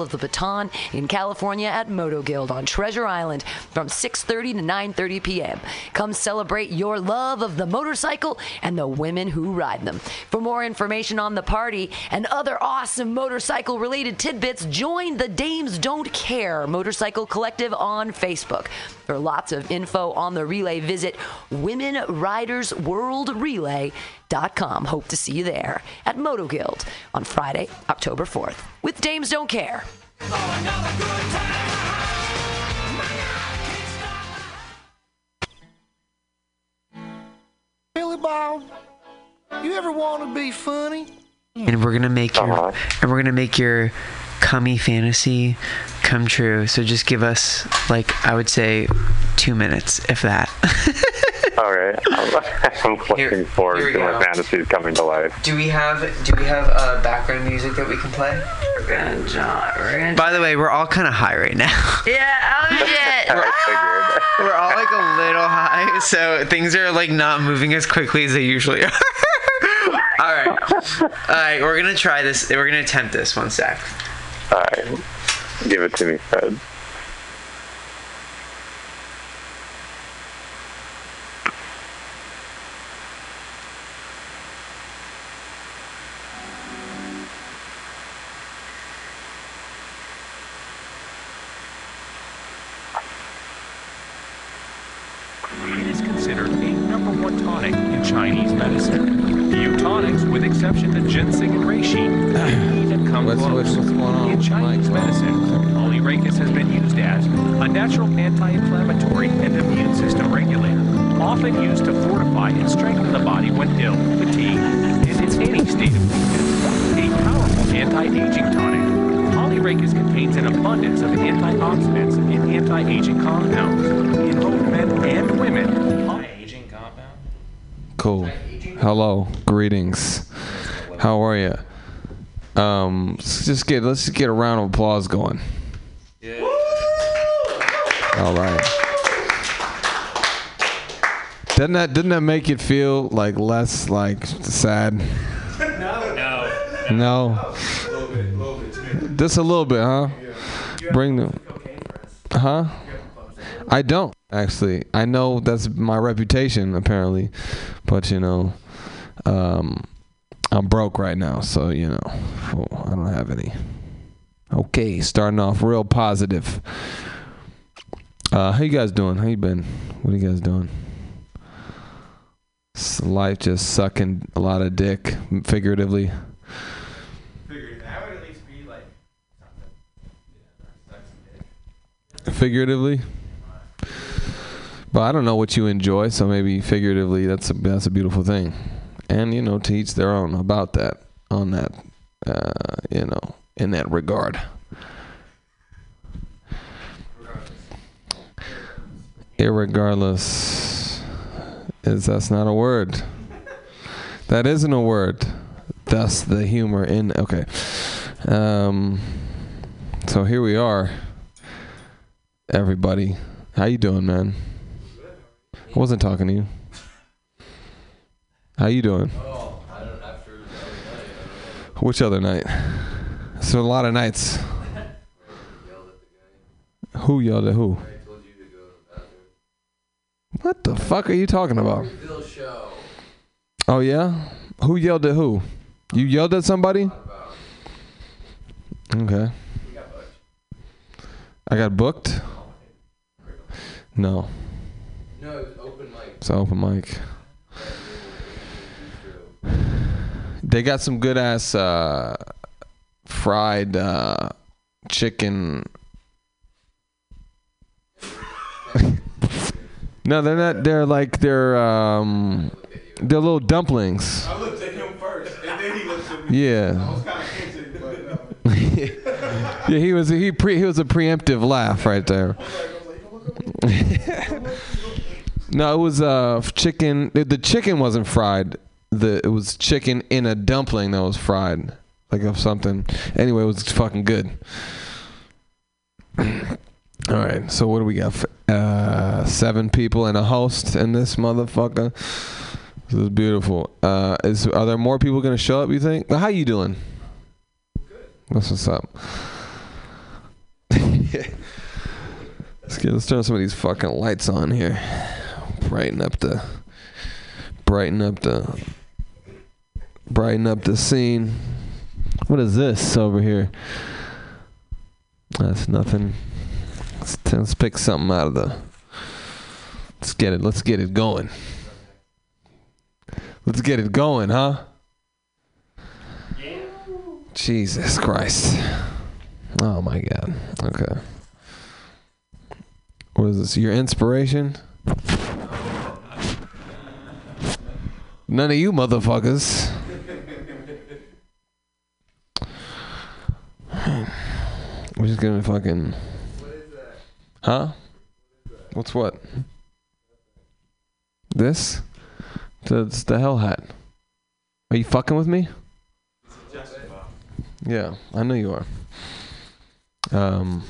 of the baton in California at Moto Guild on Treasure Island from 6:30 to 9:30 p.m. Come celebrate your love of the motorcycle and the women who ride them. For more information on the party and other awesome motorcycle related tidbits, join the Dames Don't Care Motorcycle Collective on Facebook. For lots of info on the relay, visit WomenRidersWorldRelay.com. Hope to see you there at Moto Guild on Friday, October 4th with Dames Don't Care. Billy Bob, you ever want to be funny? and we're gonna make your uh-huh. and we're gonna make your cummy fantasy come true. So just give us like I would say two minutes, if that. All right. I'm, I'm looking forward here we to my go. fantasies coming to life. do we have do we have uh, background music that we can play? By the way, we're all kind of high right now. Yeah, oh shit. I figured. we're all like a little high, so things are like not moving as quickly as they usually are. all right, all right. We're gonna try this. We're gonna attempt this. One sec. All right. Give it to me, Fred. Anti-aging tonic. Polyrhachis contains an abundance of antioxidants and anti-aging compounds in both men and women. Anti-aging compound? Cool. Hello. Greetings. How are you? Um, let's just get let's just get a round of applause going. Yeah. All right. Doesn't that didn't that make it feel like less like sad? No. No. No. Just a little bit, huh? Bring them. Huh? I don't actually. I know that's my reputation apparently, but you know, um, I'm broke right now, so you know, I don't have any. Okay, starting off real positive. Uh, how you guys doing? How you been? What are you guys doing? Life just sucking a lot of dick, figuratively. Figuratively. But I don't know what you enjoy, so maybe figuratively that's a that's a beautiful thing. And you know, to each their own about that on that uh, you know, in that regard. Irregardless is that's not a word. That isn't a word. Thus the humor in okay. Um so here we are. Everybody. How you doing, man? I wasn't talking to you. How you doing? Which other night? So a lot of nights. Who yelled at who? What the fuck are you talking about? Oh yeah? Who yelled at who? You yelled at somebody? Okay. I got booked? No. No, it's open mic. It's open mic. They got some good ass uh, fried uh, chicken. no, they're not. They're like they're um, they're little dumplings. I looked at him first, and then he looked at me. Yeah. I was kind of hinting, but uh, yeah, he was he pre he was a preemptive laugh right there. no, it was uh chicken. The chicken wasn't fried. The it was chicken in a dumpling that was fried, like of something. Anyway, it was fucking good. All right, so what do we got? Uh, seven people and a host in this motherfucker. This is beautiful. Uh, is are there more people gonna show up? You think? How you doing? That's what's up. let's get let's turn some of these fucking lights on here. Brighten up the brighten up the brighten up the scene. What is this over here? That's nothing. Let's, let's pick something out of the. Let's get it. Let's get it going. Let's get it going, huh? Jesus Christ. Oh my God. Okay. What is this? Your inspiration? None of you motherfuckers. We're just gonna fucking. What is that? Huh? What's what? This? It's the hell hat. Are you fucking with me? Yeah, I know you are. Um,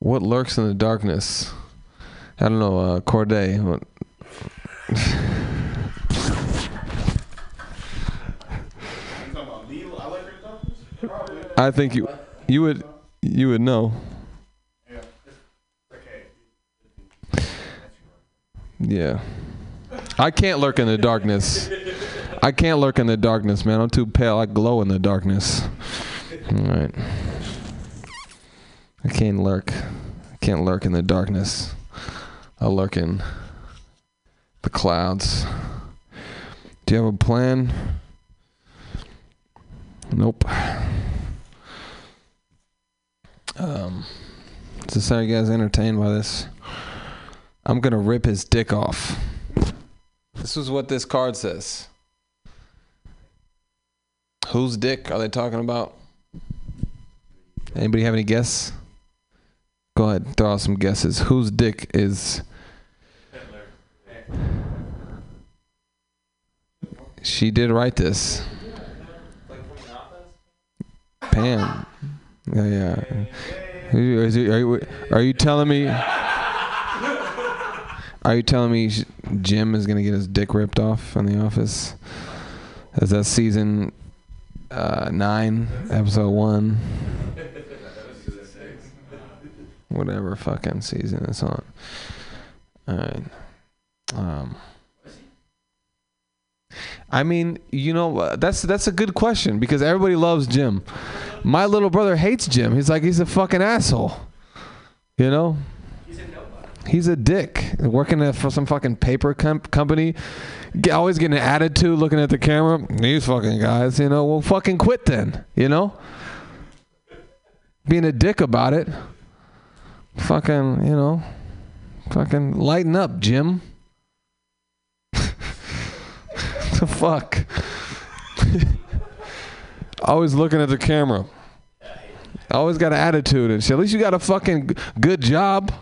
what lurks in the darkness? I don't know, uh, Corday. What? I think you you would you would know. Yeah. I can't lurk in the darkness. I can't lurk in the darkness, man. I'm too pale. I glow in the darkness. All right. I can't lurk. I can't lurk in the darkness. I lurk in the clouds. Do you have a plan? Nope. Um, to say you guys entertained by this, I'm gonna rip his dick off. This is what this card says. Whose dick are they talking about? Anybody have any guess? Go ahead, throw out some guesses. Whose dick is? She did write this. Pam. Yeah, yeah. Are you, are you, are you telling me? Are you telling me Jim is gonna get his dick ripped off in the office? Is that season uh, nine, episode one? Whatever fucking season it's on. Um. I mean, you know, that's that's a good question because everybody loves Jim. My little brother hates Jim. He's like he's a fucking asshole. You know? He's a dick. Working for some fucking paper com- company, get, always getting an attitude, looking at the camera. These fucking guys, you know. Well, fucking quit then. You know. Being a dick about it. Fucking, you know. Fucking lighten up, Jim. the fuck? Always looking at the camera. Always got an attitude and shit. At least you got a fucking good job.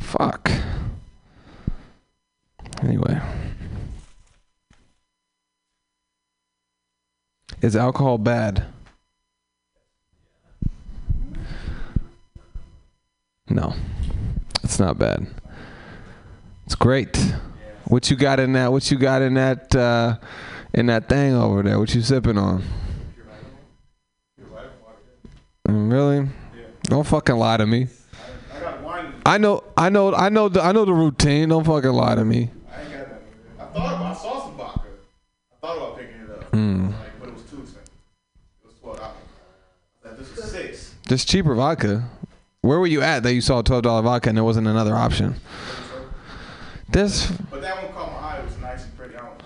Fuck. Anyway. Is alcohol bad? No. It's not bad. It's great. What you got in that what you got in that uh in that thing over there? What you sipping on? Mm, Really? Don't fucking lie to me. I know, I know, I know, the, I know the routine. Don't fucking lie to me. I ain't got nothing. I thought about, I saw some vodka. I thought about picking it up. Mm. Like, but it was too expensive. It was twelve dollars. This was six. Just cheaper vodka. Where were you at that you saw twelve dollar vodka and there wasn't another option? This, But that one caught my eye. It was nice and pretty. I don't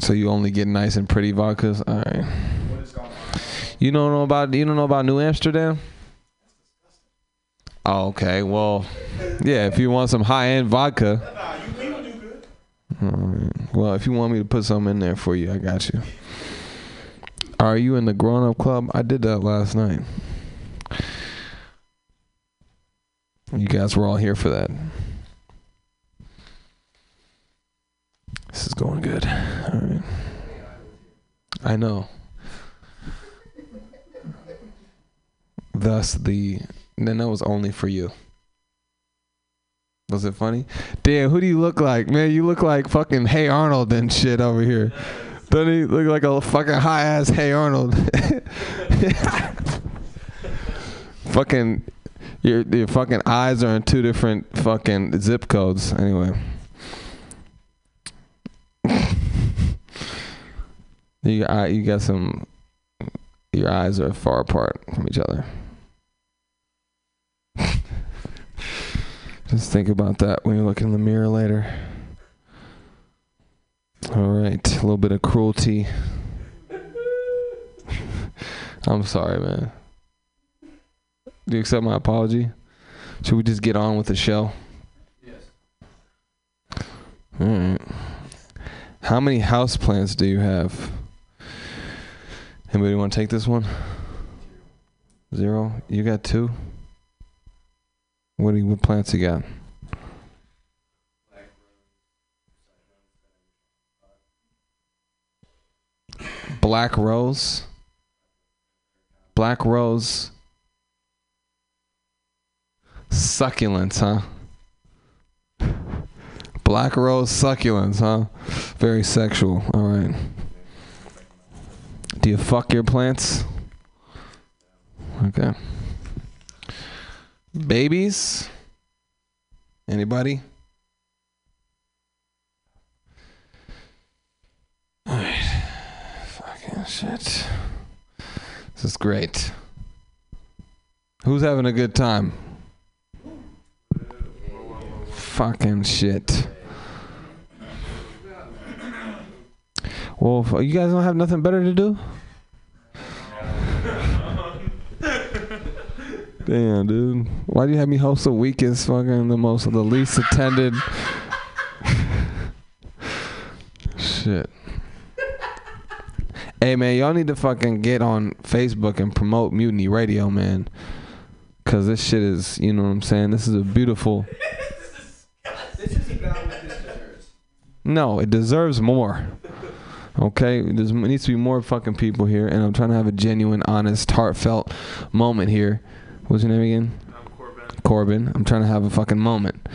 so you only get nice and pretty vodkas. All right. what is going on. You don't know about you don't know about New Amsterdam? Oh, okay. Well, yeah. If you want some high end vodka, Nah, you do good. Alright. Well, if you want me to put some in there for you, I got you. Are you in the grown up club? I did that last night. You guys were all here for that. This is going good. All right. I know. Thus, the. Then that was only for you. Was it funny? Damn, who do you look like, man? You look like fucking Hey Arnold and shit over here. Doesn't he look like a fucking high ass Hey Arnold? fucking, your your fucking eyes are in two different fucking zip codes. Anyway. you got you got some. Your eyes are far apart from each other. Just think about that when you look in the mirror later. All right, a little bit of cruelty. I'm sorry, man. Do you accept my apology? Should we just get on with the show? Yes. All right. How many house plants do you have? Anybody want to take this one? Zero. You got two. What do you, what plants you got? Black rose. Black rose. Succulents, huh? Black rose succulents, huh? Very sexual. All right. Do you fuck your plants? Okay. Babies? Anybody? Alright. Fucking shit. This is great. Who's having a good time? Fucking shit. Well, oh, you guys don't have nothing better to do? Damn, dude. Why do you have me host the weakest, fucking the most, the least attended? Shit. Hey, man, y'all need to fucking get on Facebook and promote Mutiny Radio, man. Cause this shit is, you know what I'm saying. This is a beautiful. No, it deserves more. Okay, there needs to be more fucking people here, and I'm trying to have a genuine, honest, heartfelt moment here. What's your name again? Corbin. Corbin. I'm trying to have a fucking moment,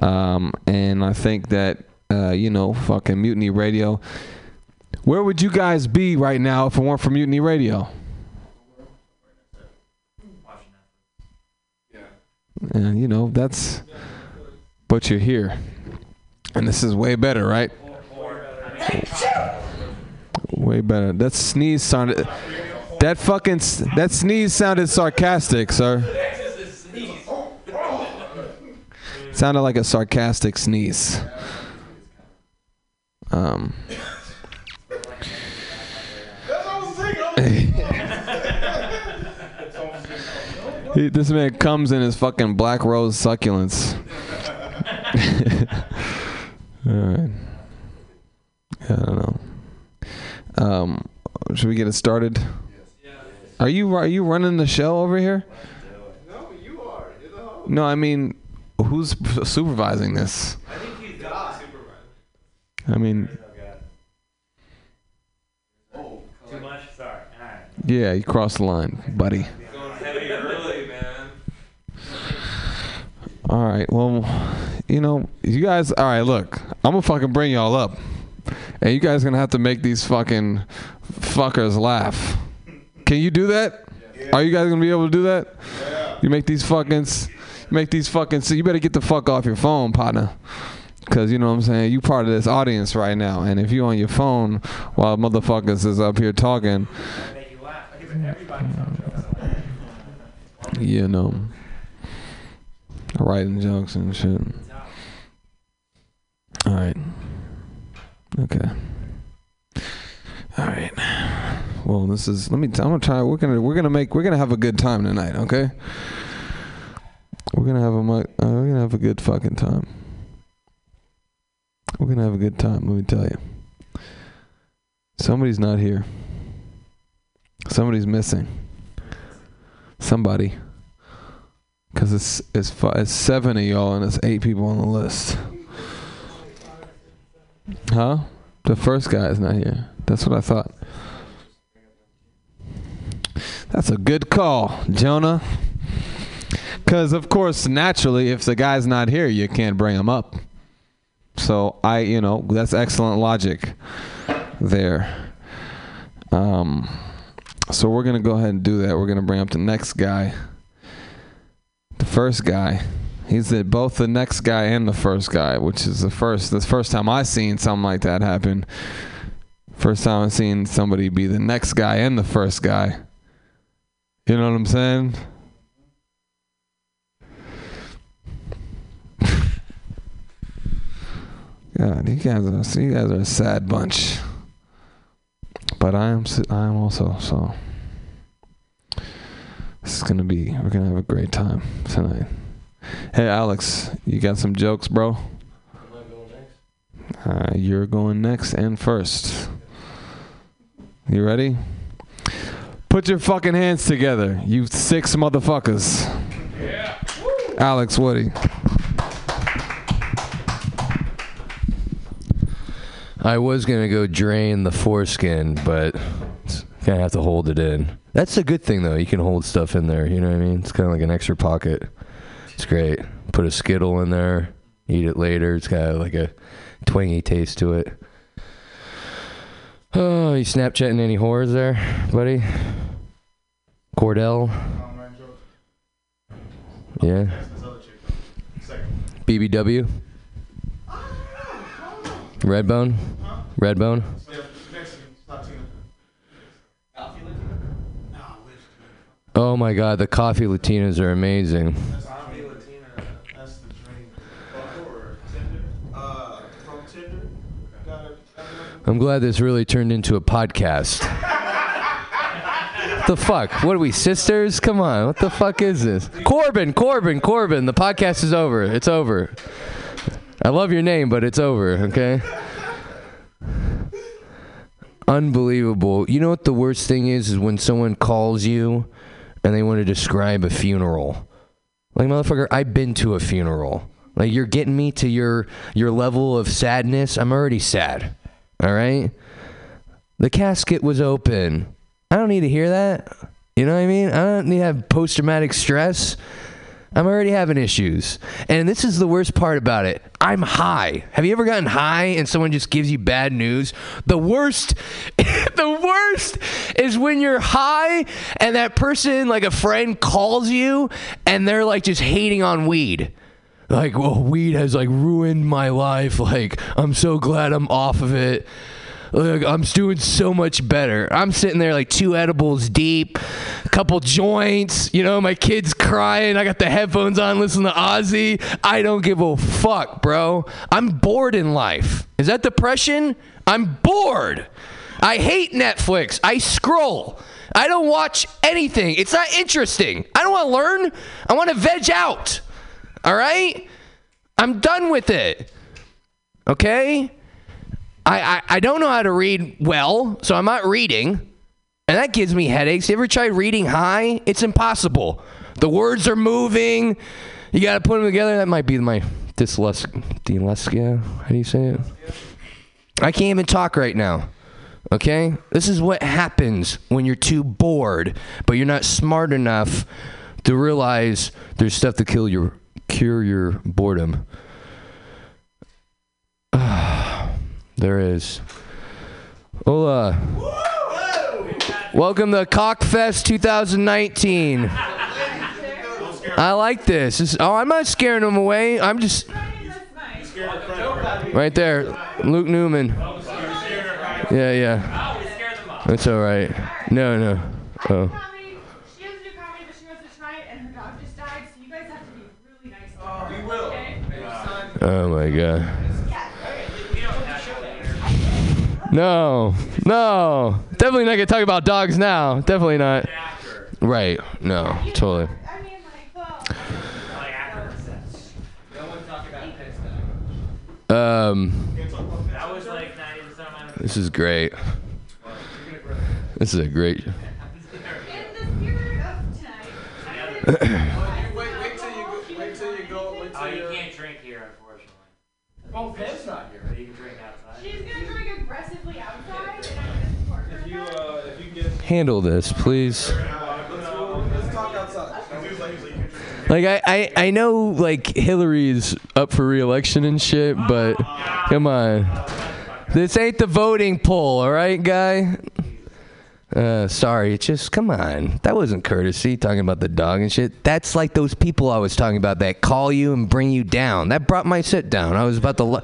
um, and I think that uh, you know, fucking Mutiny Radio. Where would you guys be right now if it weren't for Mutiny Radio? And you know that's, but you're here, and this is way better, right? Way better. That sneeze sounded. That fucking that sneeze sounded sarcastic, sir. Sounded like a sarcastic sneeze. Um. This man comes in his fucking black rose succulents. All right. I don't know. Um, should we get it started? Are you are you running the show over here? No, you are. No, I mean, who's supervising this? I think he's God. I mean, Too much? Sorry. Alright. yeah, you crossed the line, buddy. Going heavy early, man. All right. Well, you know, you guys. All right. Look, I'm gonna fucking bring y'all up, and you guys gonna have to make these fucking fuckers laugh. Can you do that? Are you guys gonna be able to do that? You make these fucking, make these fucking. So you better get the fuck off your phone, partner. Cause you know what I'm saying. You part of this audience right now, and if you're on your phone while motherfuckers is up here talking, Make you laugh. Everybody you know, writing jokes and shit. All right. Okay. All right. Well, this is. Let me. I'm gonna try. We're gonna. We're gonna make. We're gonna have a good time tonight. Okay. We're gonna have a. Uh, we're gonna have a good fucking time. We're gonna have a good time. Let me tell you. Somebody's not here. Somebody's missing. Somebody. Cause it's it's it's seven of y'all and it's eight people on the list. Huh? The first guy is not here. That's what I thought. That's a good call, Jonah. Cause of course, naturally, if the guy's not here, you can't bring him up. So I, you know, that's excellent logic. there. Um, so we're gonna go ahead and do that. We're gonna bring up the next guy. The first guy. He's the, both the next guy and the first guy, which is the first. The first time I seen something like that happen. First time I seen somebody be the next guy and the first guy. You know what I'm saying? God, you guys are you guys are a sad bunch. But I am I am also so. This is gonna be we're gonna have a great time tonight. Hey Alex, you got some jokes, bro? Uh, you're going next and first. You ready? Put your fucking hands together, you six motherfuckers. Yeah. Alex Woody. I was gonna go drain the foreskin, but it's- gonna have to hold it in. That's a good thing though. You can hold stuff in there. You know what I mean? It's kind of like an extra pocket. It's great. Put a skittle in there. Eat it later. It's got like a twangy taste to it. Oh, you Snapchatting any whores there, buddy? Cordell? Yeah. BBW? Redbone? Redbone? Oh my god, the coffee Latinas are amazing. I'm glad this really turned into a podcast. The fuck? What are we, sisters? Come on. What the fuck is this? Corbin, Corbin, Corbin. The podcast is over. It's over. I love your name, but it's over, okay? Unbelievable. You know what the worst thing is? Is when someone calls you and they want to describe a funeral. Like, motherfucker, I've been to a funeral. Like, you're getting me to your your level of sadness. I'm already sad. All right? The casket was open. I don't need to hear that. You know what I mean? I don't need to have post traumatic stress. I'm already having issues. And this is the worst part about it. I'm high. Have you ever gotten high and someone just gives you bad news? The worst the worst is when you're high and that person like a friend calls you and they're like just hating on weed. Like, well, weed has like ruined my life. Like, I'm so glad I'm off of it. Look, I'm doing so much better. I'm sitting there like two edibles deep, a couple joints. You know, my kid's crying. I got the headphones on, listening to Ozzy. I don't give a fuck, bro. I'm bored in life. Is that depression? I'm bored. I hate Netflix. I scroll. I don't watch anything. It's not interesting. I don't want to learn. I want to veg out. All right? I'm done with it. Okay? I, I, I don't know how to read well, so I'm not reading. And that gives me headaches. You ever tried reading high? It's impossible. The words are moving. You got to put them together. That might be my. Dyslexia? How do you say it? I can't even talk right now. Okay? This is what happens when you're too bored, but you're not smart enough to realize there's stuff to kill your cure your boredom. there is. Hola. Welcome to Cockfest 2019. I like this. Oh, I'm not scaring them away. I'm just right there, Luke Newman. Yeah, yeah. That's all right. No, no. Oh. She doesn't do comedy, but she wants to try it, and her dog just died, so you guys have to be really nice to her. we will. Okay? Oh my god. No, no. Definitely not gonna talk about dogs now. Definitely not. Right. No. Totally. Um. That was like 90% of my This is great. This is a great. in the spirit of tonight, Wait, wait till you go. Wait till you go. Wait Oh, till you you. can't drink here, unfortunately. Oh, Ben's not here. But you can drink outside. she's gonna drink aggressively outside, and I'm gonna support her. If you, uh, if you get. Handle this, please. Let's go. Let's talk outside. Like I, I, I know like Hillary's up for re-election and shit, but come on. This ain't the voting poll, all right, guy? Uh, sorry, it's just come on. That wasn't courtesy talking about the dog and shit. That's like those people I was talking about that call you and bring you down. That brought my sit down. I was about to. Li-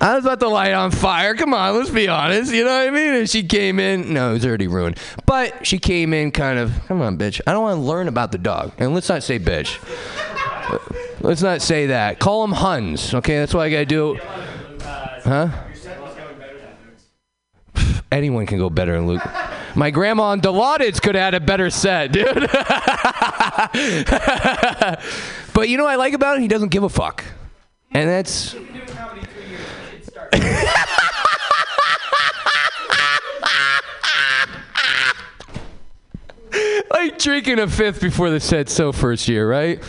I was about to light on fire. Come on, let's be honest. You know what I mean? And she came in. No, it was already ruined. But she came in kind of. Come on, bitch. I don't want to learn about the dog. And let's not say bitch. Let's not say that. Call them Huns. Okay, that's what I gotta do. Huh? Anyone can go better than Luke. My grandma on Dilaudid could have had a better set, dude. but you know what I like about him? He doesn't give a fuck. And that's. like drinking a fifth before the set so first year, right?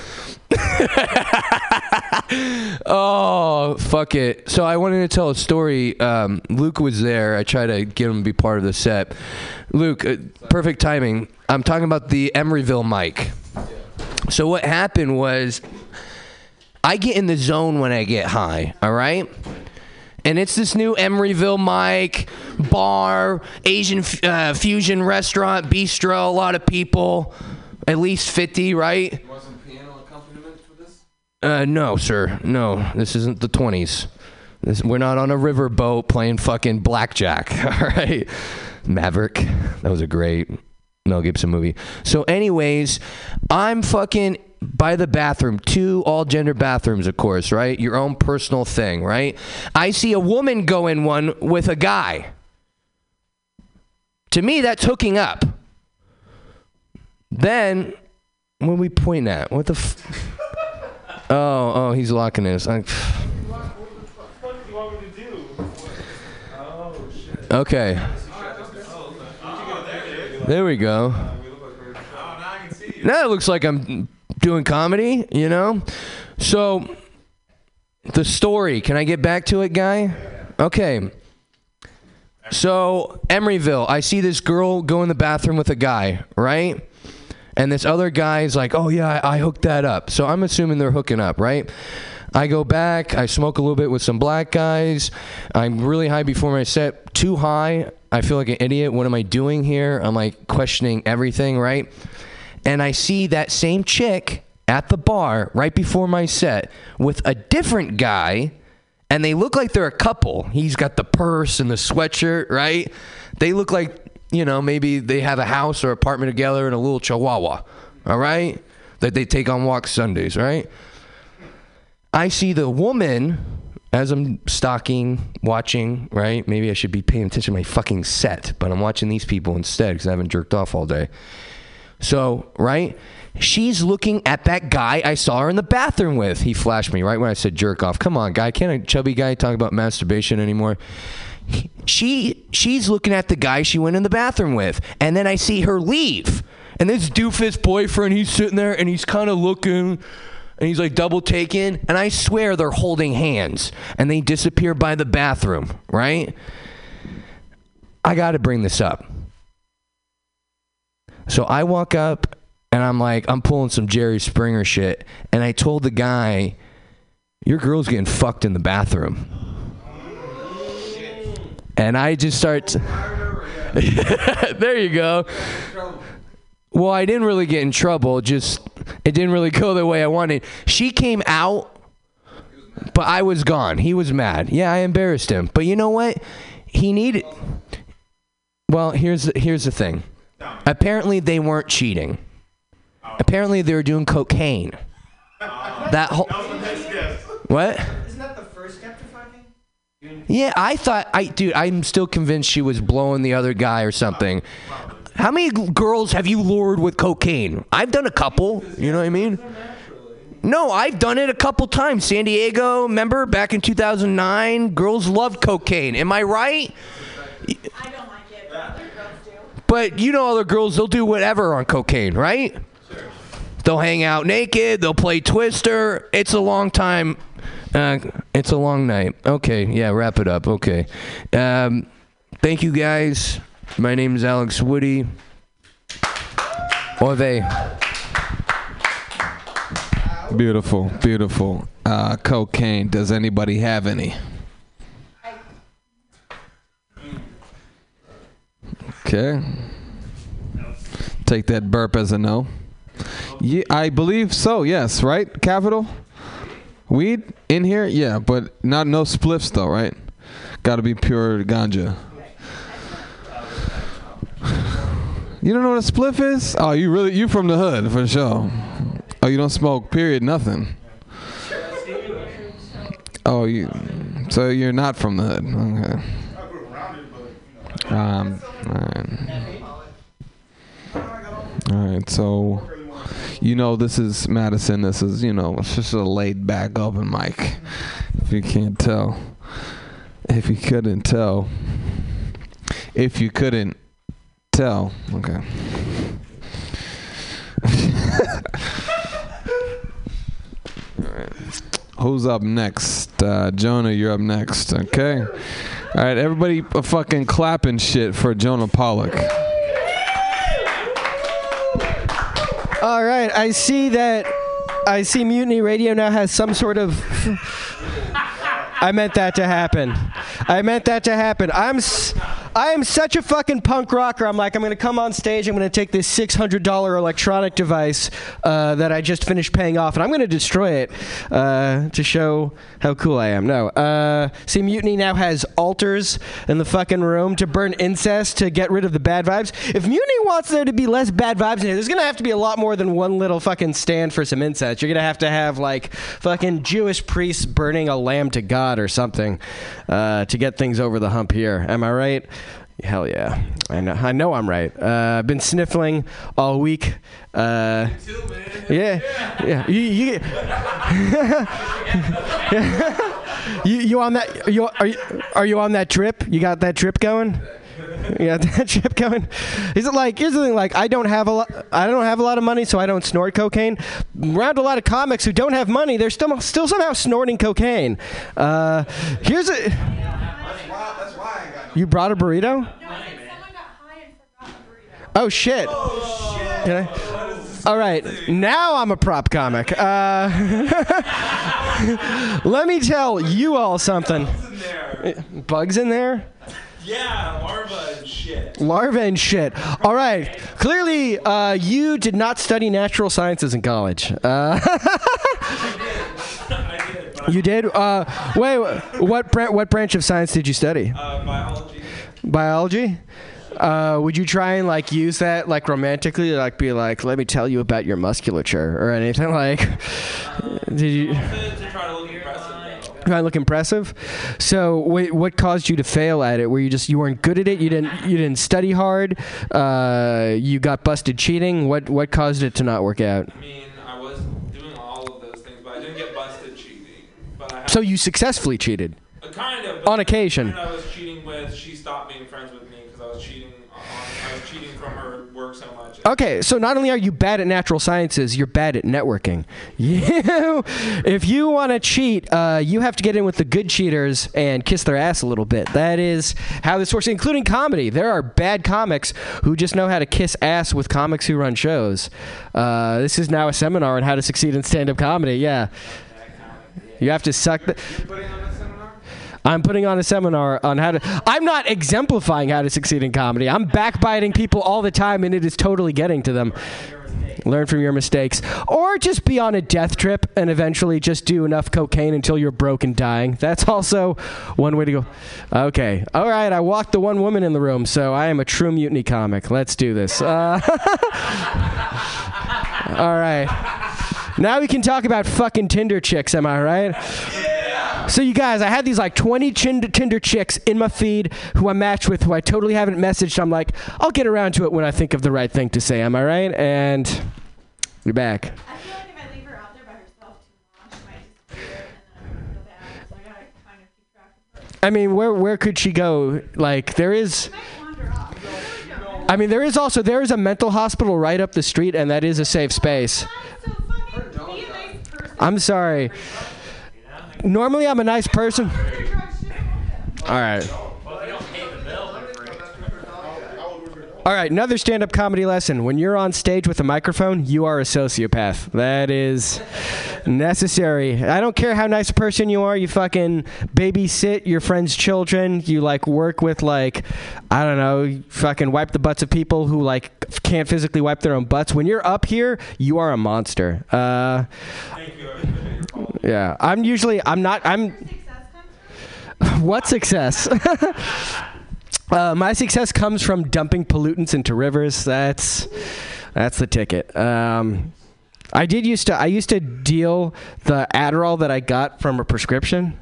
oh, fuck it. So I wanted to tell a story. Um, Luke was there. I tried to get him to be part of the set. Luke, uh, perfect timing. I'm talking about the Emeryville mic. So what happened was I get in the zone when I get high, all right? And it's this new Emeryville mic, bar, Asian uh, fusion restaurant, bistro, a lot of people, at least 50, right? Uh, no, sir. No, this isn't the 20s. This, we're not on a riverboat playing fucking blackjack. All right, Maverick. That was a great Mel Gibson movie. So, anyways, I'm fucking by the bathroom, two all gender bathrooms, of course, right? Your own personal thing, right? I see a woman go in one with a guy. To me, that's hooking up. Then, are we pointing at? What the? F- oh, oh, he's locking this. I- okay. There we go. Now it looks like I'm doing comedy, you know? So, the story, can I get back to it, guy? Okay. So, Emeryville, I see this girl go in the bathroom with a guy, right? And this other guy is like, oh, yeah, I, I hooked that up. So, I'm assuming they're hooking up, right? I go back, I smoke a little bit with some black guys. I'm really high before my set, too high. I feel like an idiot. What am I doing here? I'm like questioning everything, right? And I see that same chick at the bar right before my set with a different guy, and they look like they're a couple. He's got the purse and the sweatshirt, right? They look like, you know, maybe they have a house or apartment together and a little chihuahua, all right? That they take on walks Sundays, right? I see the woman as I'm stalking, watching, right? Maybe I should be paying attention to my fucking set, but I'm watching these people instead because I haven't jerked off all day. So, right? She's looking at that guy I saw her in the bathroom with. He flashed me right when I said jerk off. Come on, guy. Can't a chubby guy talk about masturbation anymore? She she's looking at the guy she went in the bathroom with. And then I see her leave. And this doofus boyfriend, he's sitting there and he's kind of looking and he's like double taken. And I swear they're holding hands and they disappear by the bathroom, right? I got to bring this up. So I walk up and I'm like, I'm pulling some Jerry Springer shit. And I told the guy, Your girl's getting fucked in the bathroom. And I just start. there you go. Well, I didn't really get in trouble. Just it didn't really go the way I wanted. She came out, but I was gone. He was mad. Yeah, I embarrassed him. But you know what? He needed. Well, here's the, here's the thing. Apparently, they weren't cheating. Apparently, they were doing cocaine. That whole. What? Yeah, I thought I dude, I'm still convinced she was blowing the other guy or something. How many girls have you lured with cocaine? I've done a couple, you know what I mean? No, I've done it a couple times. San Diego, remember back in 2009, girls loved cocaine. Am I right? I don't like it, but other girls do. But you know other girls, they'll do whatever on cocaine, right? They'll hang out naked, they'll play Twister. It's a long time. Uh, it's a long night. Okay, yeah, wrap it up. Okay. Um, thank you guys. My name is Alex Woody. Ove. Beautiful, beautiful. Uh, cocaine. Does anybody have any? Okay. Take that burp as a no. Yeah, I believe so. Yes, right? Capital. Weed in here? Yeah, but not no spliffs though, right? Got to be pure ganja. You don't know what a spliff is? Oh, you really you from the hood for sure. Oh, you don't smoke. Period. Nothing. Oh, you. So you're not from the hood. Okay. Um. Alright. All right. So, you know, this is Madison. This is you know, it's just a laid back open mic. If you can't tell, if you couldn't tell, if you couldn't tell, okay. Who's up next? Uh, Jonah, you're up next. Okay. All right, everybody, fucking clapping shit for Jonah Pollock. All right, I see that. I see Mutiny Radio now has some sort of. I meant that to happen. I meant that to happen. I'm. S- I am such a fucking punk rocker. I'm like, I'm gonna come on stage. I'm gonna take this six hundred dollar electronic device uh, that I just finished paying off, and I'm gonna destroy it uh, to show how cool I am. No, uh, see, Mutiny now has altars in the fucking room to burn incest to get rid of the bad vibes. If Mutiny wants there to be less bad vibes in here, there's gonna have to be a lot more than one little fucking stand for some incest. You're gonna have to have like fucking Jewish priests burning a lamb to God or something uh, to get things over the hump here. Am I right? Hell yeah. I know, I know I'm right. Uh, I've been sniffling all week. Uh, yeah, yeah. You, you, you, you on that? You, are you are you on that trip? You got that trip going? You got that trip going? Is it like? Here's the thing. Like, I don't have a lot. I don't have a lot of money, so I don't snort cocaine. Around a lot of comics who don't have money, they're still still somehow snorting cocaine. Uh, here's a. You brought a burrito? Oh shit! Can I? All right, now I'm a prop comic. Uh, let me tell you all something. Bugs in there? Yeah, larva and shit. Larva and shit. All right. Clearly, uh, you did not study natural sciences in college. Uh, you did. Uh, wait. What bra- what branch of science did you study? Uh, biology. Biology. Uh, would you try and like use that like romantically, like be like, "Let me tell you about your musculature" or anything like? Did you? Try to look impressive. And look impressive. So, wait, what caused you to fail at it? Were you just you weren't good at it? You didn't you didn't study hard. Uh, you got busted cheating. What what caused it to not work out? I mean, I was doing all of those things, but I didn't get busted cheating. But I So you successfully cheated. Uh, kind of. On occasion. I was cheating with, she stopped being friends with me because I was cheating. On, I was cheating from her work so much. Okay, so not only are you bad at natural sciences, you're bad at networking. You, if you want to cheat, uh, you have to get in with the good cheaters and kiss their ass a little bit. That is how this works, including comedy. There are bad comics who just know how to kiss ass with comics who run shows. Uh, this is now a seminar on how to succeed in stand-up comedy. Yeah, you have to suck. The, I'm putting on a seminar on how to. I'm not exemplifying how to succeed in comedy. I'm backbiting people all the time, and it is totally getting to them. Learn from your mistakes, or just be on a death trip and eventually just do enough cocaine until you're broke and dying. That's also one way to go. Okay, all right. I walked the one woman in the room, so I am a true mutiny comic. Let's do this. Uh, all right. Now we can talk about fucking Tinder chicks. Am I right? So you guys, I had these like 20 chin- Tinder chicks in my feed who I matched with, who I totally haven't messaged. I'm like, I'll get around to it when I think of the right thing to say. Am I right? And you're back. I feel like if I leave her out there by herself too long, she might disappear, and then I'm feel bad. I gotta kind of keep track of her. I mean, where where could she go? Like there is. I mean, there is also there is a mental hospital right up the street, and that is a safe space. I'm sorry. Normally, I'm a nice person. All right. All right, another stand-up comedy lesson. When you're on stage with a microphone, you are a sociopath. That is necessary. I don't care how nice a person you are. You fucking babysit your friends' children. You like work with like I don't know, fucking wipe the butts of people who like can't physically wipe their own butts. When you're up here, you are a monster. Uh, yeah, I'm usually I'm not I'm. What success? uh, my success comes from dumping pollutants into rivers. That's that's the ticket. Um, I did used to I used to deal the Adderall that I got from a prescription.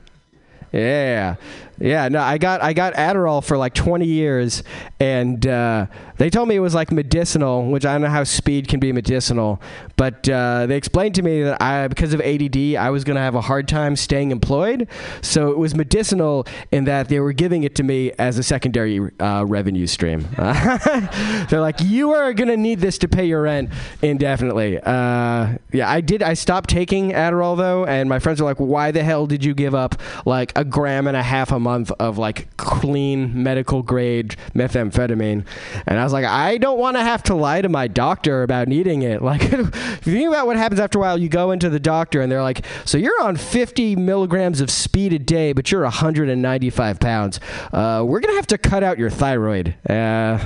Yeah, yeah. No, I got I got Adderall for like 20 years, and uh, they told me it was like medicinal, which I don't know how speed can be medicinal, but uh, they explained to me that I because of ADD I was gonna have a hard time staying employed, so it was medicinal in that they were giving it to me as a secondary uh, revenue stream. They're like, you are gonna need this to pay your rent indefinitely. Uh, yeah, I did. I stopped taking Adderall though, and my friends were like, why the hell did you give up like a gram and a half a month of like clean medical grade methamphetamine? And I was like, I don't want to have to lie to my doctor about needing it. Like, if you think about what happens after a while, you go into the doctor and they're like, so you're on 50 milligrams of speed a day, but you're 195 pounds. Uh, we're gonna have to cut out your thyroid. Uh,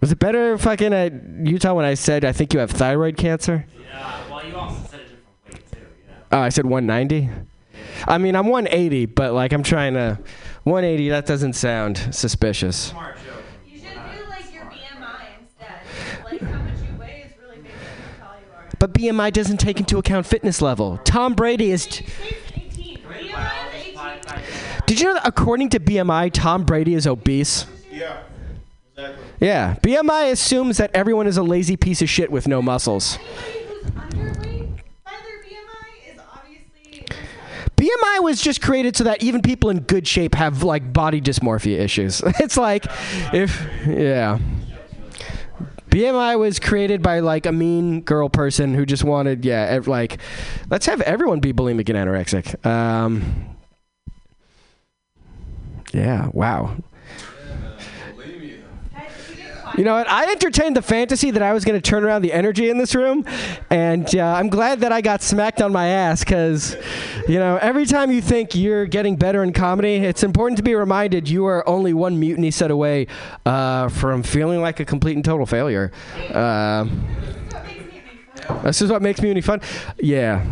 was it better fucking at Utah when I said I think you have thyroid cancer? Yeah, well, you also said a different weight too. You know? Oh, I said 190. I mean, I'm 180, but like I'm trying to 180. That doesn't sound suspicious. You should do like your BMI instead. Like how much you weigh is really big how tall you are. But BMI doesn't take into account fitness level. Tom Brady is. T- Did you know that according to BMI, Tom Brady is obese? Yeah. Exactly. Yeah, BMI assumes that everyone is a lazy piece of shit with no muscles. BMI was just created so that even people in good shape have like body dysmorphia issues. It's like if yeah. BMI was created by like a mean girl person who just wanted yeah, ev- like let's have everyone be bulimic and anorexic. Um Yeah, wow. You know what? I entertained the fantasy that I was going to turn around the energy in this room, and uh, I'm glad that I got smacked on my ass because, you know, every time you think you're getting better in comedy, it's important to be reminded you are only one mutiny set away uh, from feeling like a complete and total failure. Uh, this is what makes mutiny fun. Yeah.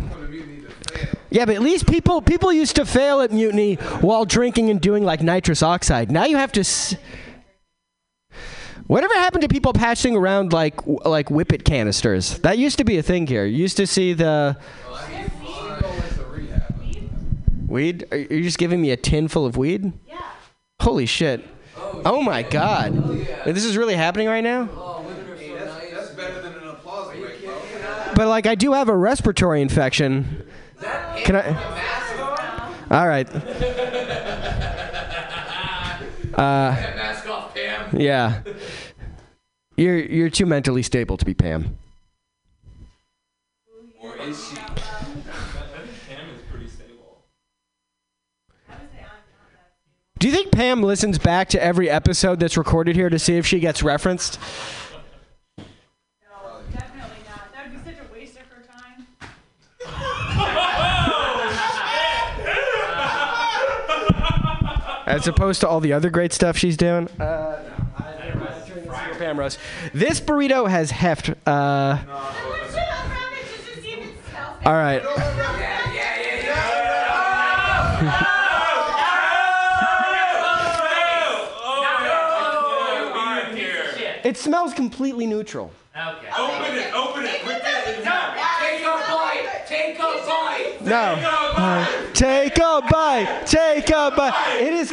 Yeah, but at least people people used to fail at mutiny while drinking and doing like nitrous oxide. Now you have to. S- Whatever happened to people passing around like like whippet canisters? That used to be a thing here. You used to see the weed. Are you just giving me a tin full of weed? Yeah. Holy shit! Oh my god! This is really happening right now. That's better than an applause break, bro. But like, I do have a respiratory infection. Can I? All right. Uh, mask off, Pam. Yeah. You're you're too mentally stable to be Pam. Or is she? Pam is pretty stable. Do you think Pam listens back to every episode that's recorded here to see if she gets referenced? Definitely not. That would be such a waste of her time. As opposed to all the other great stuff she's doing? Uh, Pam roast. This burrito has heft. Uh, all right. It smells completely neutral. Okay. Open it, open it. Put that in Take a bite. Take a bite. No. Take a bite. Take a bite. It is.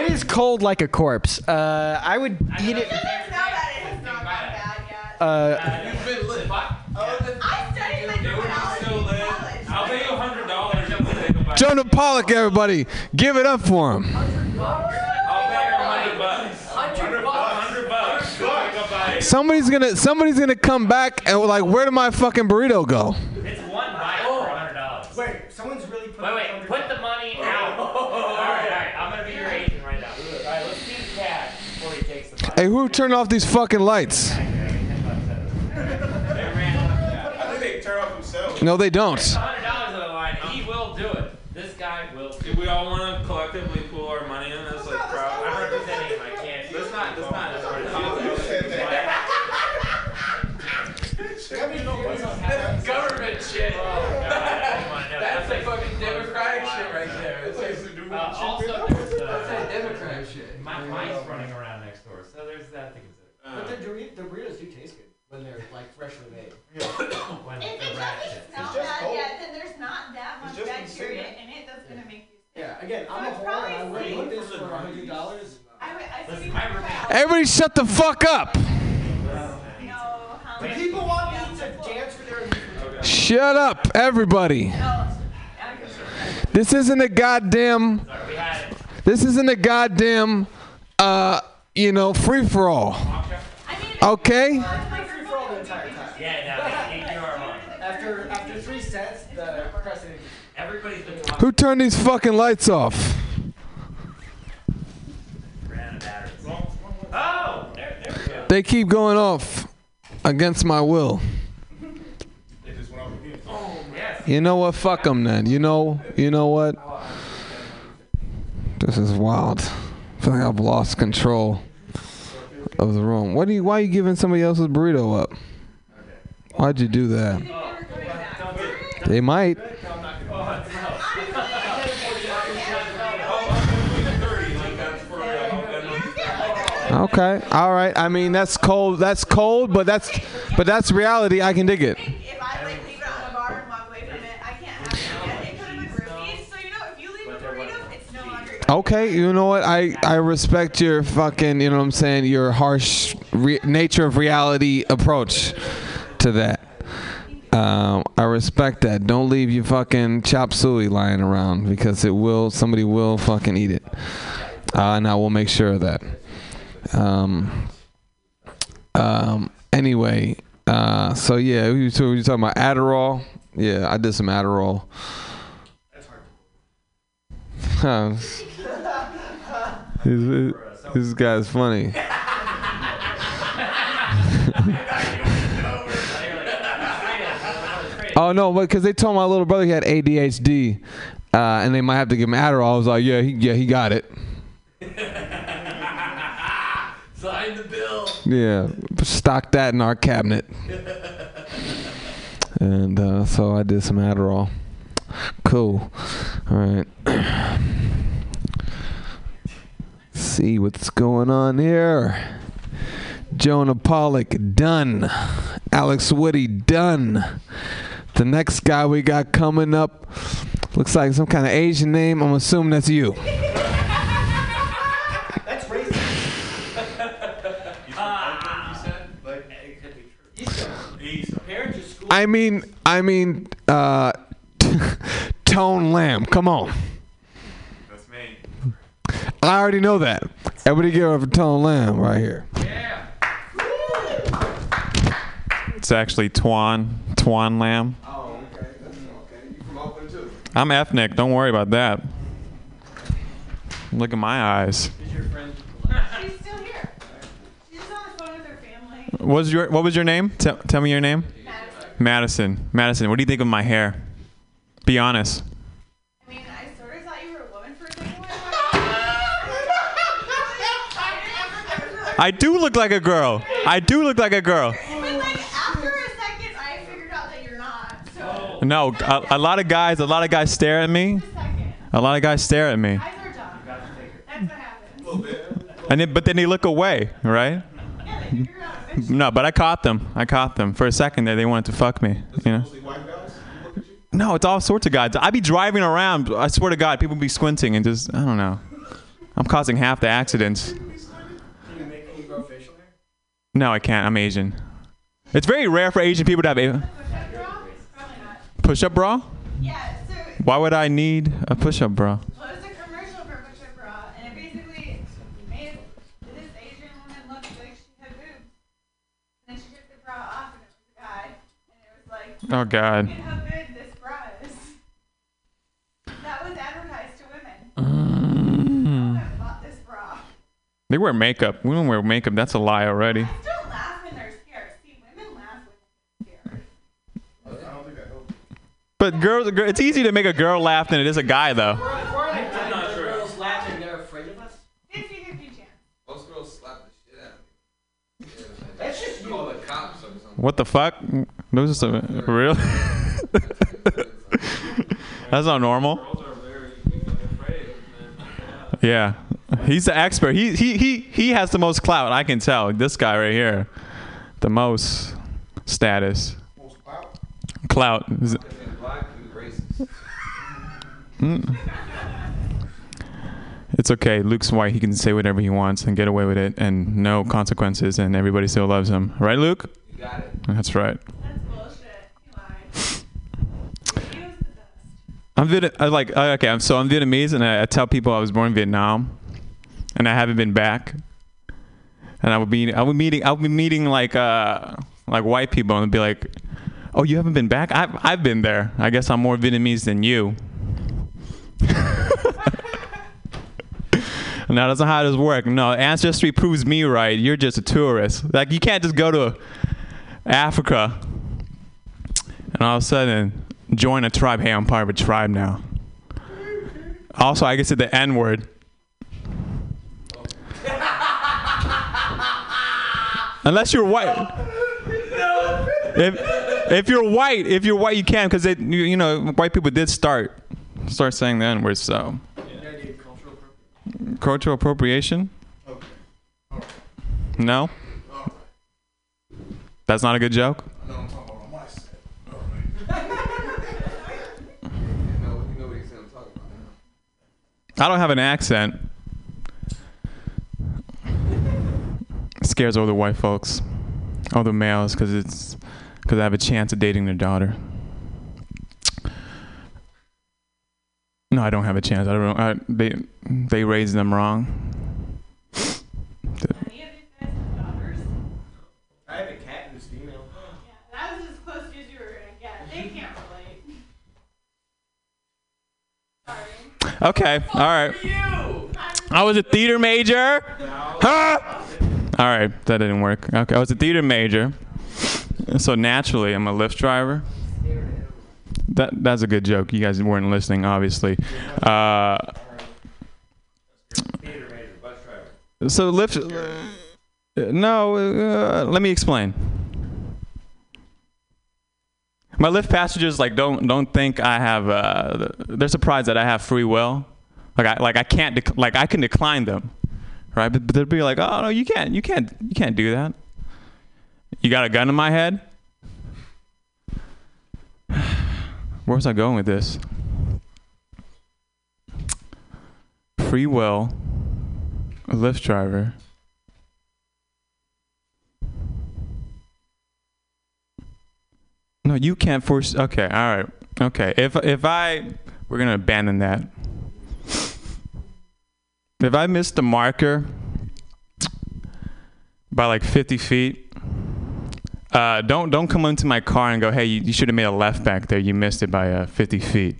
It is cold like a corpse. Uh, I would eat it. Uh, I'll pay you hundred dollars if you take a bite. Jonah Pollock, everybody, give it up for him. I'll pay you hundred bucks. Hundred bucks. Hundred bucks. Take a bite. Somebody's gonna somebody's gonna come back and like, where did my fucking burrito go? It's one bite for hundred dollars. Wait, someone's really putting Wait, wait. Put the money out. all right, all right. I'm gonna be your agent right now. All right, let's see the cash. Hey, who turned off these fucking lights? I think they turn off themselves. No, they don't. hundred dollars on the line. He will do it. This guy will. Do we all want to collectively pool our money in this like crowd? I'm representing him. I can't. Let's not. Let's not. That's government shit. That's the fucking democratic shit right there. It's like, uh, also, there's uh, That's democratic shit. My mice running around next door, so there's that to consider. But the, Dori- the burritos do taste good when they're like freshly made. when If the it rat doesn't smell bad cold. yet, then there's not that much bacteria in it that's gonna make you sick. Yeah, again, I'm a it's whore I wouldn't eat this for a hundred dollars. I would, I Listen, think my roommate. Everybody shut the fuck up. No, The people want me to dance for their Shut up, everybody. No, This isn't a goddamn. Sorry, we had it. This isn't a goddamn. Uh, you know, free for all. I mean, Okay. After three. Everybody's been Who turned these fucking lights off? Oh. They keep going off against my will. You know what? Fuck them then. You know. You know what? This is wild. I feel like I've lost control of the room. What do you? Why are you giving somebody else's burrito up? Why'd you do that? They might. Okay. All right. I mean, that's cold. That's cold, but that's but that's reality. I can dig it. if I like leave it on the bar and walk away from it, I can't have it again. It could have been roofies, so you know, if you leave a burrito, it's no longer yours. Okay, you know what? I I respect your fucking, you know what I'm saying, your harsh re- nature of reality approach to that. Um, I respect that. Don't leave your fucking chop suey lying around because it will somebody will fucking eat it, uh, and I will make sure of that. Um, um, anyway, uh, so yeah, we were talking, talking about Adderall. Yeah, I did some Adderall. That's hard. Huh. This, this guy's funny. oh no, because they told my little brother he had ADHD, uh, and they might have to give him Adderall. I was like, yeah, he, yeah, he got it. Sign the bill. Yeah, stock that in our cabinet. And uh, so I did some Adderall. Cool. All right. See what's going on here. Jonah Pollock done. Alex Woody done. The next guy we got coming up looks like some kind of Asian name. I'm assuming that's you. That's racist. Parents are school. I mean, I mean, uh, Tone Lamb. Come on. That's me. I already know that. Everybody give up for Tone Lamb right here. Yeah. It's actually Twan, Twan Lamb. Oh, okay. That's okay. You from Oakland too? I'm ethnic. Don't worry about that. Look at my eyes. She's still here. She's on the phone with her family. What was your What was your name? Tell tell me your name. Madison. Madison. Madison. What do you think of my hair? Be honest. I I do look like a girl. I do look like a girl. But like after a second, I figured out that you're not. No, a, a lot of guys. A lot of guys stare at me. A lot of guys stare at me, eyes are dumb. That's what happens. and then, but then they look away, right? No, but I caught them. I caught them for a second there. They wanted to fuck me. You know. Mostly white guys? who look at you? No, it's all sorts of guys. I'd be driving around. I swear to God, people be squinting and just I don't know. I'm causing half the accidents. Can you make can you grow facial hair? No, I can't. I'm Asian. It's very rare for Asian people to have a push-up bra. Yeah. So Why would I need a push-up bra? well, it was a commercial for push-up bra, and it basically made this Asian woman look like she had boobs. And then she took the bra off, and it was a guy, and it was like. Oh, God. Look at how good this bra is. That was advertised to women. Mm. Bought this bra. They wear makeup. Women wear makeup. That's a lie already. But girls, it's easy to make a girl laugh than it is a guy, though. I'm. Girls they're afraid of us. 50 50 chance. Most girls slap the shit out of me. That's just you. The cops or something. What the fuck? Those are some. That's not normal. Yeah, he's the expert. He he he he has the most clout. I can tell. This guy right here, the most status. Clout. Is it- Black and racist. Mm. It's okay. Luke's white. He can say whatever he wants and get away with it, and no consequences, and everybody still loves him. Right, Luke? You got it. That's right. That's bullshit. You lied. He was the best. I'm Viet. I like. uh, Okay, I'm so I'm Vietnamese, and I, I tell people I was born in Vietnam, and I haven't been back. And I would be, I would meeting, I would be meeting like, uh, like white people, and be like, "Oh, you haven't been back? I've, I've been there. I guess I'm more Vietnamese than you." Now that's not how this works. No, ancestry proves me right. You're just a tourist. Like you can't just go to Africa and all of a sudden join a tribe. Hey, I'm part of a tribe now. Also, I can say the N word. Unless you're white. If, if you're white, if you're white, you can because you, you know white people did start start saying the N word. So cultural appropriation. No. That's not a good joke. I don't have an accent. It scares all the white folks, all the males, because it's because I have a chance of dating their daughter. No, I don't have a chance. I don't. I, they they raised them wrong. Any of these guys have daughters? I have a cat who's female. Yeah, that was as close as you were gonna get. They can't relate. Sorry. Okay, all right. I was a theater major. Huh? All right, that didn't work. Okay, I was a theater major. So naturally, I'm a Lyft driver. That that's a good joke. You guys weren't listening, obviously. Uh, so Lyft. uh, no, uh, let me explain. My Lyft passengers like don't don't think I have. Uh, they're surprised that I have free will. Like I like I can't dec- like I can decline them, right? But, but they'd be like, oh no, you can't, you can't, you can't do that. You got a gun in my head. Where was I going with this? Free will, a Lyft driver. No, you can't force. Okay, all right. Okay, if if I, we're gonna abandon that. If I miss the marker by like 50 feet, uh, don't don't come into my car and go, hey, you, you should have made a left back there. You missed it by uh, 50 feet.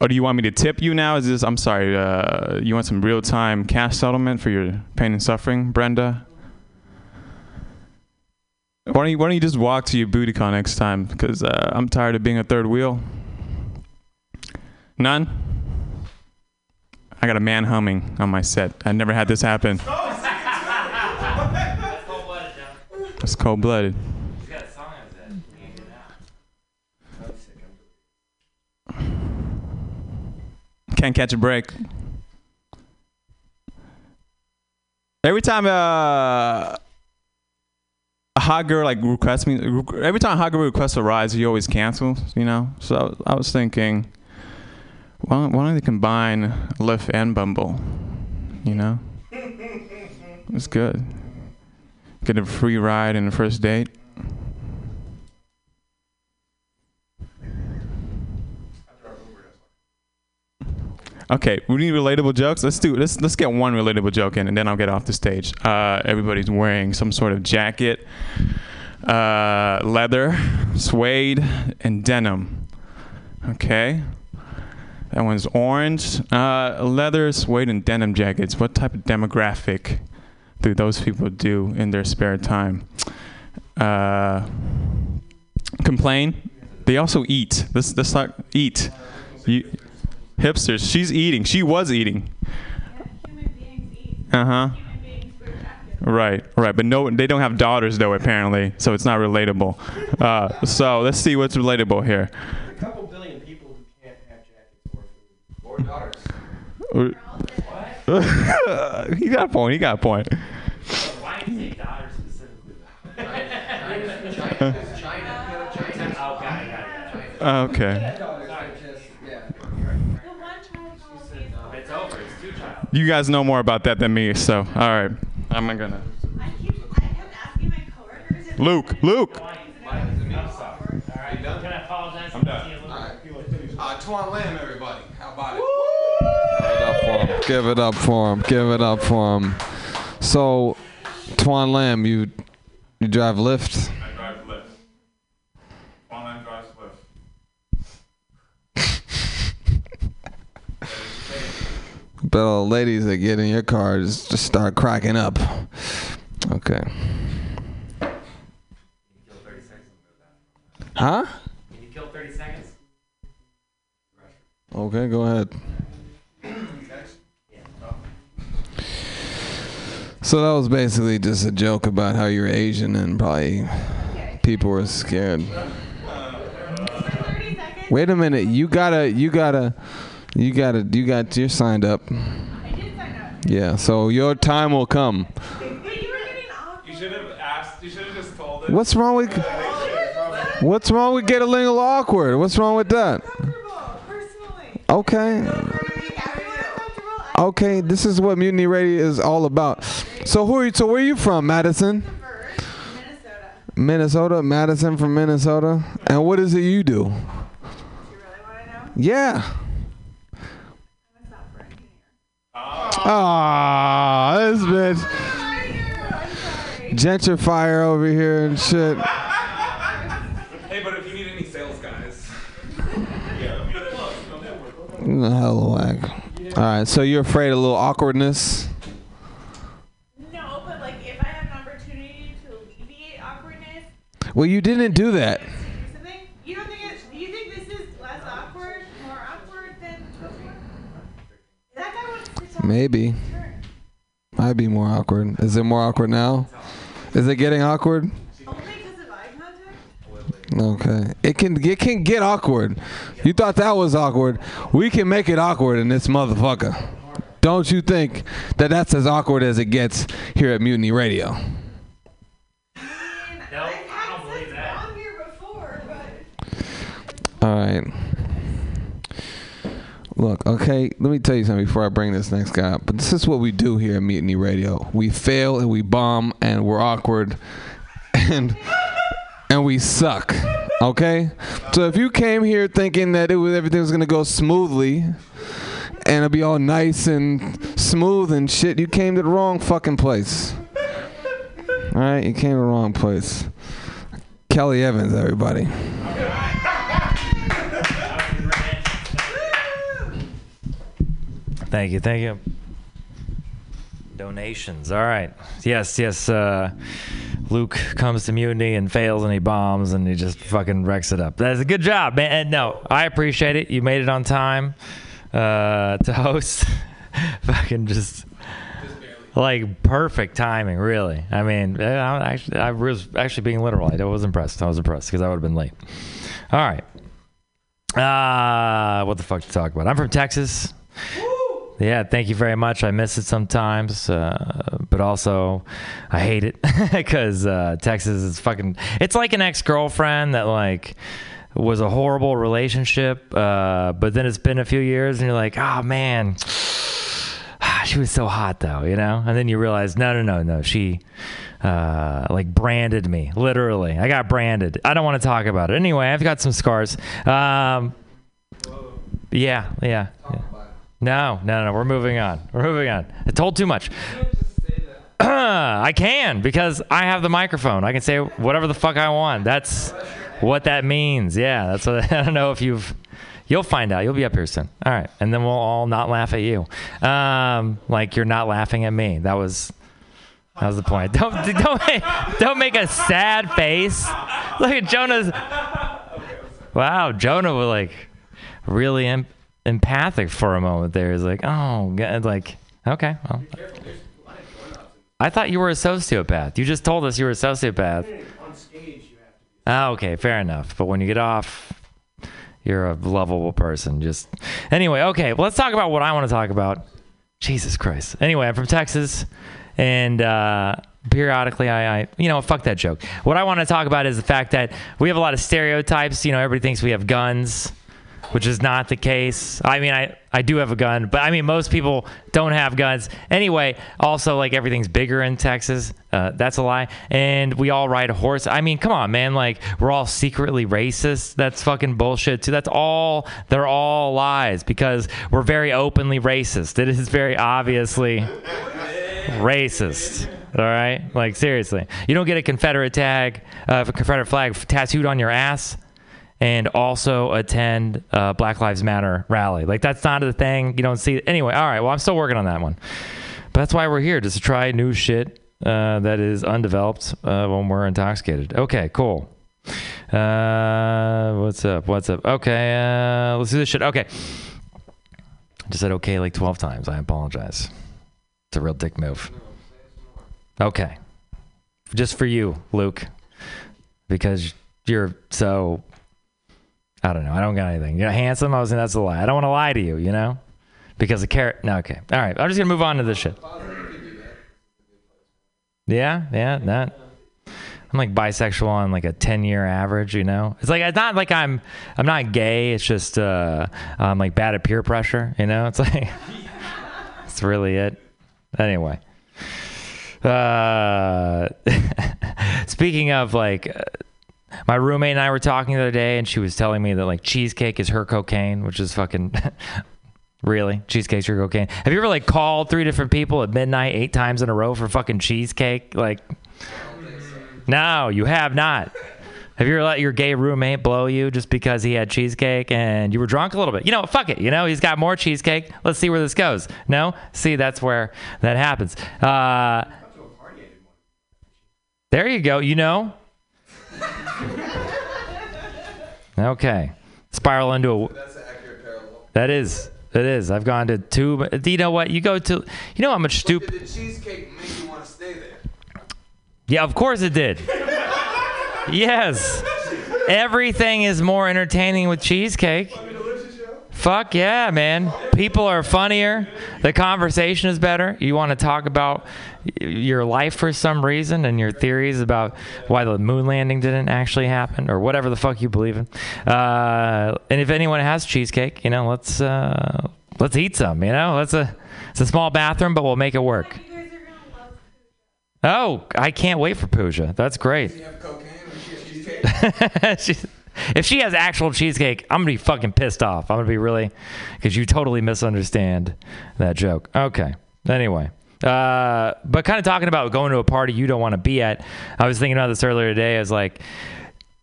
Or do you want me to tip you now? Is this? I'm sorry. Uh, you want some real time cash settlement for your pain and suffering, Brenda? Why don't you Why don't you just walk to your booty call next time? Because uh, I'm tired of being a third wheel. None. I got a man humming on my set. I never had this happen. It's cold blooded. Can't catch a break. Every time uh, a hot girl like requests me, every time a hot girl requests a rise, he always cancels. You know, so I was thinking, why don't, why don't they combine Lyft and Bumble? You know, it's good. Get a free ride and a first date. Okay, we need relatable jokes. Let's do let's let's get one relatable joke in, and then I'll get off the stage. Uh, everybody's wearing some sort of jacket, uh, leather, suede, and denim. Okay, That one's orange. Uh, leather, suede, and denim jackets. What type of demographic do those people do in their spare time? Uh, complain. They also eat. Let's let's not eat. You, hipsters. She's eating. She was eating. Uh huh. Right, right, but no, they don't have daughters though apparently, so it's not relatable. Uh, so let's see what's relatable here. A couple billion people who can't have jackets or food. Or daughters. he got a point. He got a point. Why do you say daughters specifically? Okay. It's over. It's two child. You guys know more about that than me, so all right. I'm gonna. Luke, Luke. I'm sorry. All right. Can I apologize? I'm done. Uh, Twan Lamb, everybody. How about it? Give it up for him. Give it up for him. So, Twan Lamb, you you drive Lyft? I drive Lyft. Online drives Bet all the ladies that get in your car just, just start cracking up. Okay. Huh? Can you kill 30 seconds? Okay, go ahead. So that was basically just a joke about how you're Asian and probably people were scared. Wait a minute, you gotta, you gotta, you gotta, you got, you're signed up. Yeah, so your time will come. You should have asked. You should have just told it. What's wrong with, what's wrong with getting a little awkward? What's wrong with that? Okay. Okay, this is what Mutiny Radio is all about. So who are you, so where are you from, Madison? Minnesota, Minnesota, Madison from Minnesota. And what is it you do? Yeah. Ah, this bitch. Gentrifier over here and shit. Hey, but if you need any sales guys. Hella whack. All right, so you're afraid of a little awkwardness? No, but like if I have an opportunity to alleviate awkwardness, Well, you didn't do that. you don't think it, you think this is less awkward, more awkward than before? That guy wants to talk. Maybe. Might be more awkward. Is it more awkward now? Is it getting awkward? Okay. It can it can get awkward. You thought that was awkward. We can make it awkward in this motherfucker. Don't you think that that's as awkward as it gets here at Mutiny Radio? All right. Look, okay, let me tell you something before I bring this next guy up. But this is what we do here at Mutiny Radio. We fail and we bomb and we're awkward and and we suck. Okay? So if you came here thinking that it was everything was gonna go smoothly and it'll be all nice and smooth and shit, you came to the wrong fucking place. Alright, you came to the wrong place. Kelly Evans, everybody. Thank you, thank you. Donations. All right. Yes, yes. Uh, Luke comes to mutiny and fails and he bombs and he just fucking wrecks it up. That's a good job, man. And no, I appreciate it. You made it on time uh, to host. fucking just like perfect timing, really. I mean, I actually, I was actually being literal. I was impressed. I was impressed because I would have been late. All right. Uh, what the fuck to talk about? I'm from Texas. Yeah, thank you very much. I miss it sometimes, uh, but also I hate it because uh, Texas is fucking. It's like an ex girlfriend that like was a horrible relationship, uh, but then it's been a few years and you're like, oh man, she was so hot though, you know. And then you realize, no, no, no, no, she uh, like branded me literally. I got branded. I don't want to talk about it anyway. I've got some scars. Um, yeah, yeah. yeah. No, no, no. We're moving on. We're moving on. I told too much. I can because I have the microphone. I can say whatever the fuck I want. That's what that means. Yeah, that's what I don't know if you've You'll find out. You'll be up here soon. All right, and then we'll all not laugh at you, um, like you're not laughing at me. That was that was the point. Don't don't make, don't make a sad face. Look at Jonah's. Wow, Jonah was like really em- empathic for a moment there. He's like, oh, God, like okay, well. I thought you were a sociopath. You just told us you were a sociopath. On stage, you have to. Oh, okay, fair enough. But when you get off, you're a lovable person. Just anyway, okay. Well, let's talk about what I want to talk about. Jesus Christ. Anyway, I'm from Texas, and uh, periodically, I, I, you know, fuck that joke. What I want to talk about is the fact that we have a lot of stereotypes. You know, everybody thinks we have guns, which is not the case. I mean, I, I do have a gun, but I mean, most people don't have guns. Anyway, also, like, everything's bigger in Texas. Uh, that's a lie. And we all ride a horse. I mean, come on, man. Like, we're all secretly racist. That's fucking bullshit, too. That's all, they're all lies because we're very openly racist. It is very obviously racist. All right? Like, seriously. You don't get a Confederate tag, uh, a Confederate flag tattooed on your ass and also attend uh, Black Lives Matter rally. Like, that's not a thing. You don't see. Anyway, all right. Well, I'm still working on that one. But that's why we're here, just to try new shit uh, that is undeveloped uh, when we're intoxicated. Okay, cool. Uh, what's up? What's up? Okay, uh, let's do this shit. Okay. I just said okay like 12 times. I apologize. It's a real dick move. Okay. Just for you, Luke. Because you're so I don't know. I don't got anything. You're handsome. I was that's a lie. I don't want to lie to you, you know? Because the carrot. No, okay. All right. I'm just to move on to this shit. Yeah, yeah, that. I'm like bisexual on like a 10 year average, you know? It's like, it's not like I'm, I'm not gay. It's just, uh, I'm like bad at peer pressure, you know? It's like, that's really it. Anyway. Uh, speaking of like, uh, my roommate and I were talking the other day, and she was telling me that like cheesecake is her cocaine, which is fucking really cheesecake's your cocaine. Have you ever like called three different people at midnight eight times in a row for fucking cheesecake? Like, no, you have not. Have you ever let your gay roommate blow you just because he had cheesecake and you were drunk a little bit? You know, fuck it. You know, he's got more cheesecake. Let's see where this goes. No? See, that's where that happens. Uh, there you go. You know, Okay. Spiral into a. That's an accurate parallel. That is. It is. I've gone to two. but You know what? You go to. You know how much stupid. The cheesecake made you want to stay there. Yeah, of course it did. yes. Everything is more entertaining with cheesecake. Fuck yeah, man. People are funnier. The conversation is better. You want to talk about your life for some reason and your theories about why the moon landing didn't actually happen or whatever the fuck you believe in. Uh, and if anyone has cheesecake, you know, let's uh, let's eat some. You know, let's a it's a small bathroom, but we'll make it work. Oh, I can't wait for Pooja. That's great. If she has actual cheesecake, I'm gonna be fucking pissed off. I'm gonna be really, because you totally misunderstand that joke. Okay. Anyway, uh, but kind of talking about going to a party you don't want to be at. I was thinking about this earlier today. I was like,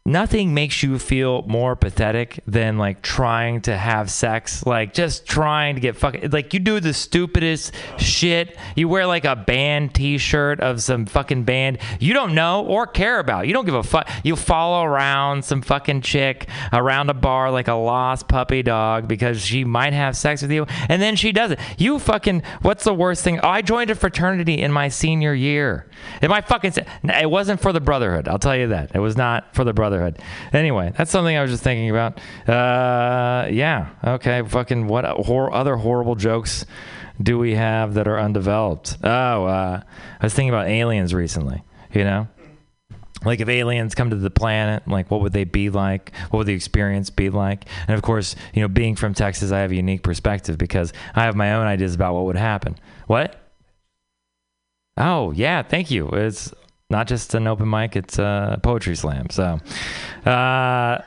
nothing makes you feel more pathetic than like trying to have sex like just trying to get fucking like you do the stupidest shit. You wear like a band t-shirt of some fucking band you don't know or care about. You don't give a fuck you follow around some fucking chick around a bar like a lost puppy dog because she might have sex with you and then she does it you fucking what's the worst thing? Oh, i joined a fraternity in my senior year. In my fucking it wasn't for the brotherhood i'll tell you that. It was not for the brotherhood anyway that's something i was just thinking about. Uh yeah okay fucking what hor- other horrible jokes do we have that are undeveloped? Oh uh i was thinking about aliens recently you know? Like if aliens come to the planet like what would they be like? What would the experience be like? And of course you know being from texas i have a unique perspective because i have my own ideas about what would happen. What? Oh yeah thank you. It's not just an open mic it's a poetry slam. So uh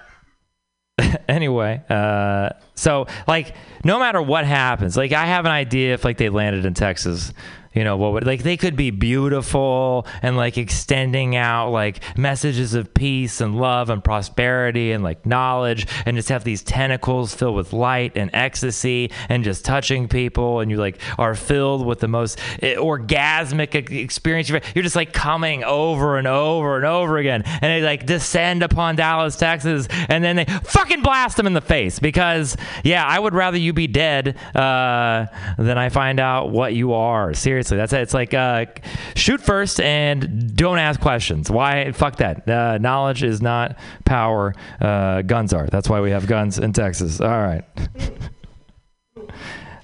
anyway uh so like no matter what happens like i have an idea if like they landed in texas you know what would like they could be beautiful and like extending out like messages of peace and love and prosperity and like knowledge and just have these tentacles filled with light and ecstasy and just touching people and you like are filled with the most eh, orgasmic experience you're just like coming over and over and over again. And they like descend upon Dallas Texas and then they fucking blast them in the face because yeah I would rather you be dead uh, than I find out what you are. Seriously that's it. It's like uh, shoot first and don't ask questions. Why? Fuck that. Uh, knowledge is not power. Uh, guns are. That's why we have guns in Texas. All right.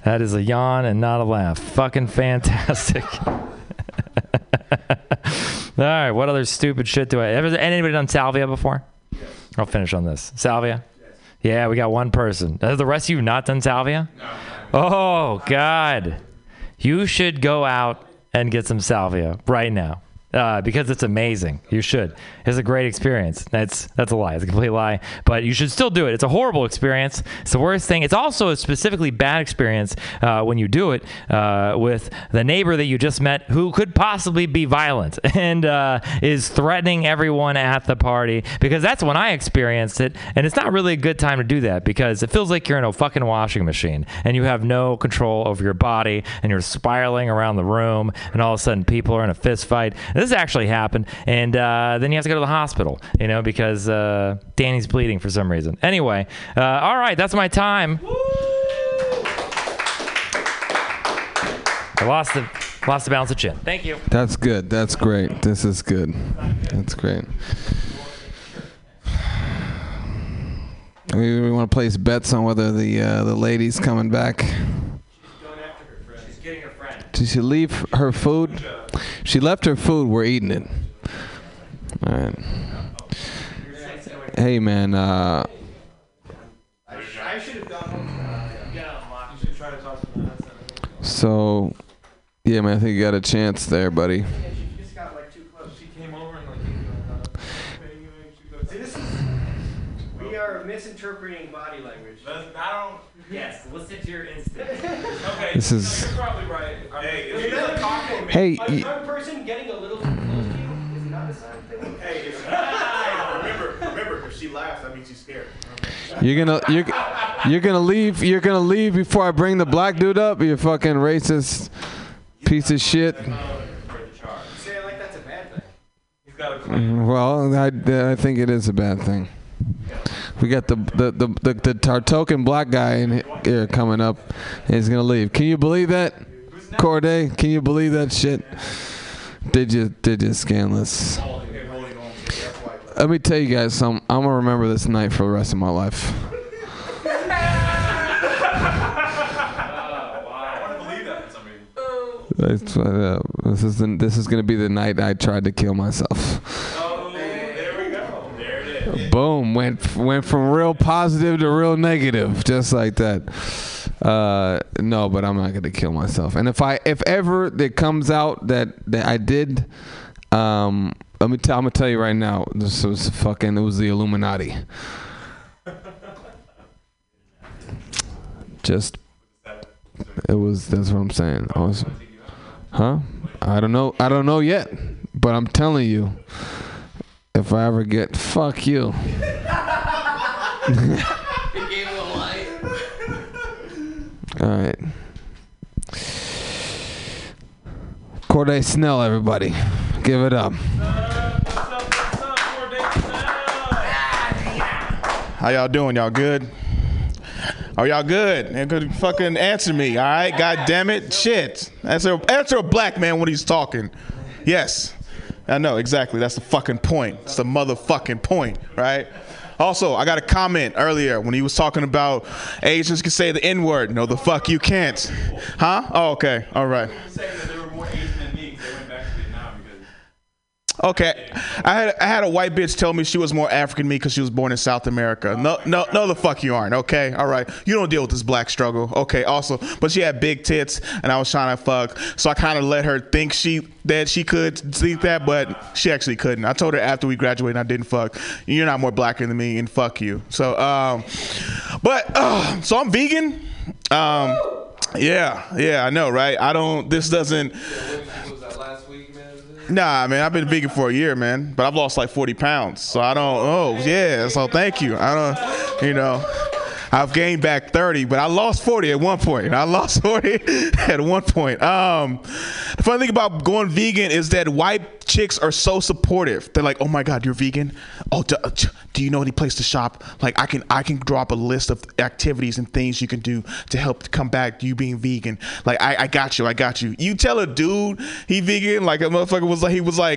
That is a yawn and not a laugh. Fucking fantastic. All right, what other stupid shit do I ever anybody done salvia before? I'll finish on this. Salvia? Yeah, we got one person. Have the rest of you not done salvia? Oh God. You should go out and get some salvia right now. Uh, because it's amazing. You should. It's a great experience. That's that's a lie. It's a complete lie. But you should still do it. It's a horrible experience. It's the worst thing. It's also a specifically bad experience uh, when you do it uh, with the neighbor that you just met who could possibly be violent and uh, is threatening everyone at the party. Because that's when I experienced it, and it's not really a good time to do that because it feels like you're in a fucking washing machine and you have no control over your body and you're spiraling around the room, and all of a sudden people are in a fist fight. This actually happened, and uh, then you have to go to the hospital, you know, because uh, Danny's bleeding for some reason. Anyway, uh, all right, that's my time. I lost the lost the balance of chin. Thank you. That's good. That's great. This is good. That's great. We, we want to place bets on whether the uh, the lady's coming back. She's getting her friend. Did she leave her food? She left her food. We're eating it. All right. Hey man, uh, I should have gone home. Yeah, you should try to talk to them. so yeah, man, I think you got a chance there, buddy. She just got like too close. She came over and like. See, this is. We are misinterpreting body language. Yes, listen to your instinct. Okay. This is- right. Hey, if you're talking, Hey, a y- drunk person getting a little too close to you is not a sign of thing. Hey, if, remember, remember, if she laughs, that means she's scared. You're gonna you're you're gonna leave you're gonna leave before I bring the black dude up. You fucking racist piece of shit. Say it like that's a bad thing. He's got a Well, I, I think it is a bad thing. We got the the the the, the our token black guy in here coming up. He's gonna leave. Can you believe that, Corday? Can you believe that shit? Did you did you scandalous? Let me tell you guys something. I'm gonna remember this night for the rest of my life. That's, uh, this is the, this is gonna be the night I tried to kill myself. Boom! Went went from real positive to real negative, just like that. Uh, no, but I'm not gonna kill myself. And if I if ever it comes out that that I did, um, let me tell I'm gonna tell you right now. This was fucking. It was the Illuminati. Just it was. That's what I'm saying. Was, huh? I don't know. I don't know yet, but I'm telling you. If I ever get fuck you. All right. Corday Snell, everybody, give it up. How y'all doing? Y'all good? Are y'all good? You could fucking answer me, all right? God damn it, shit. Answer, answer a black man when he's talking. Yes, I know exactly. That's the fucking point. It's the motherfucking point, right? Also, I got a comment earlier when he was talking about Asians can say the N word. No, the fuck you can't. Huh? Oh, okay. All right. Okay, I had I had a white bitch tell me she was more African than me because she was born in South America. No, no, no, the fuck you aren't. Okay, all right, you don't deal with this black struggle. Okay, also, but she had big tits and I was trying to fuck, so I kind of let her think she that she could think that, but she actually couldn't. I told her after we graduated, I didn't fuck. You're not more blacker than me, and fuck you. So, um, but uh, so I'm vegan. Um, Yeah, yeah, I know, right? I don't. This doesn't. Nah, man, I've been vegan for a year, man, but I've lost like 40 pounds, so I don't. Oh, yeah, so thank you. I don't, you know. I've gained back 30, but I lost 40 at one point. I lost 40 at one point. Um, the funny thing about going vegan is that white chicks are so supportive. They're like, "Oh my God, you're vegan? Oh, do, do you know any place to shop? Like, I can I can drop a list of activities and things you can do to help come back to you being vegan. Like, I, I got you, I got you. You tell a dude he vegan, like a motherfucker was like he was like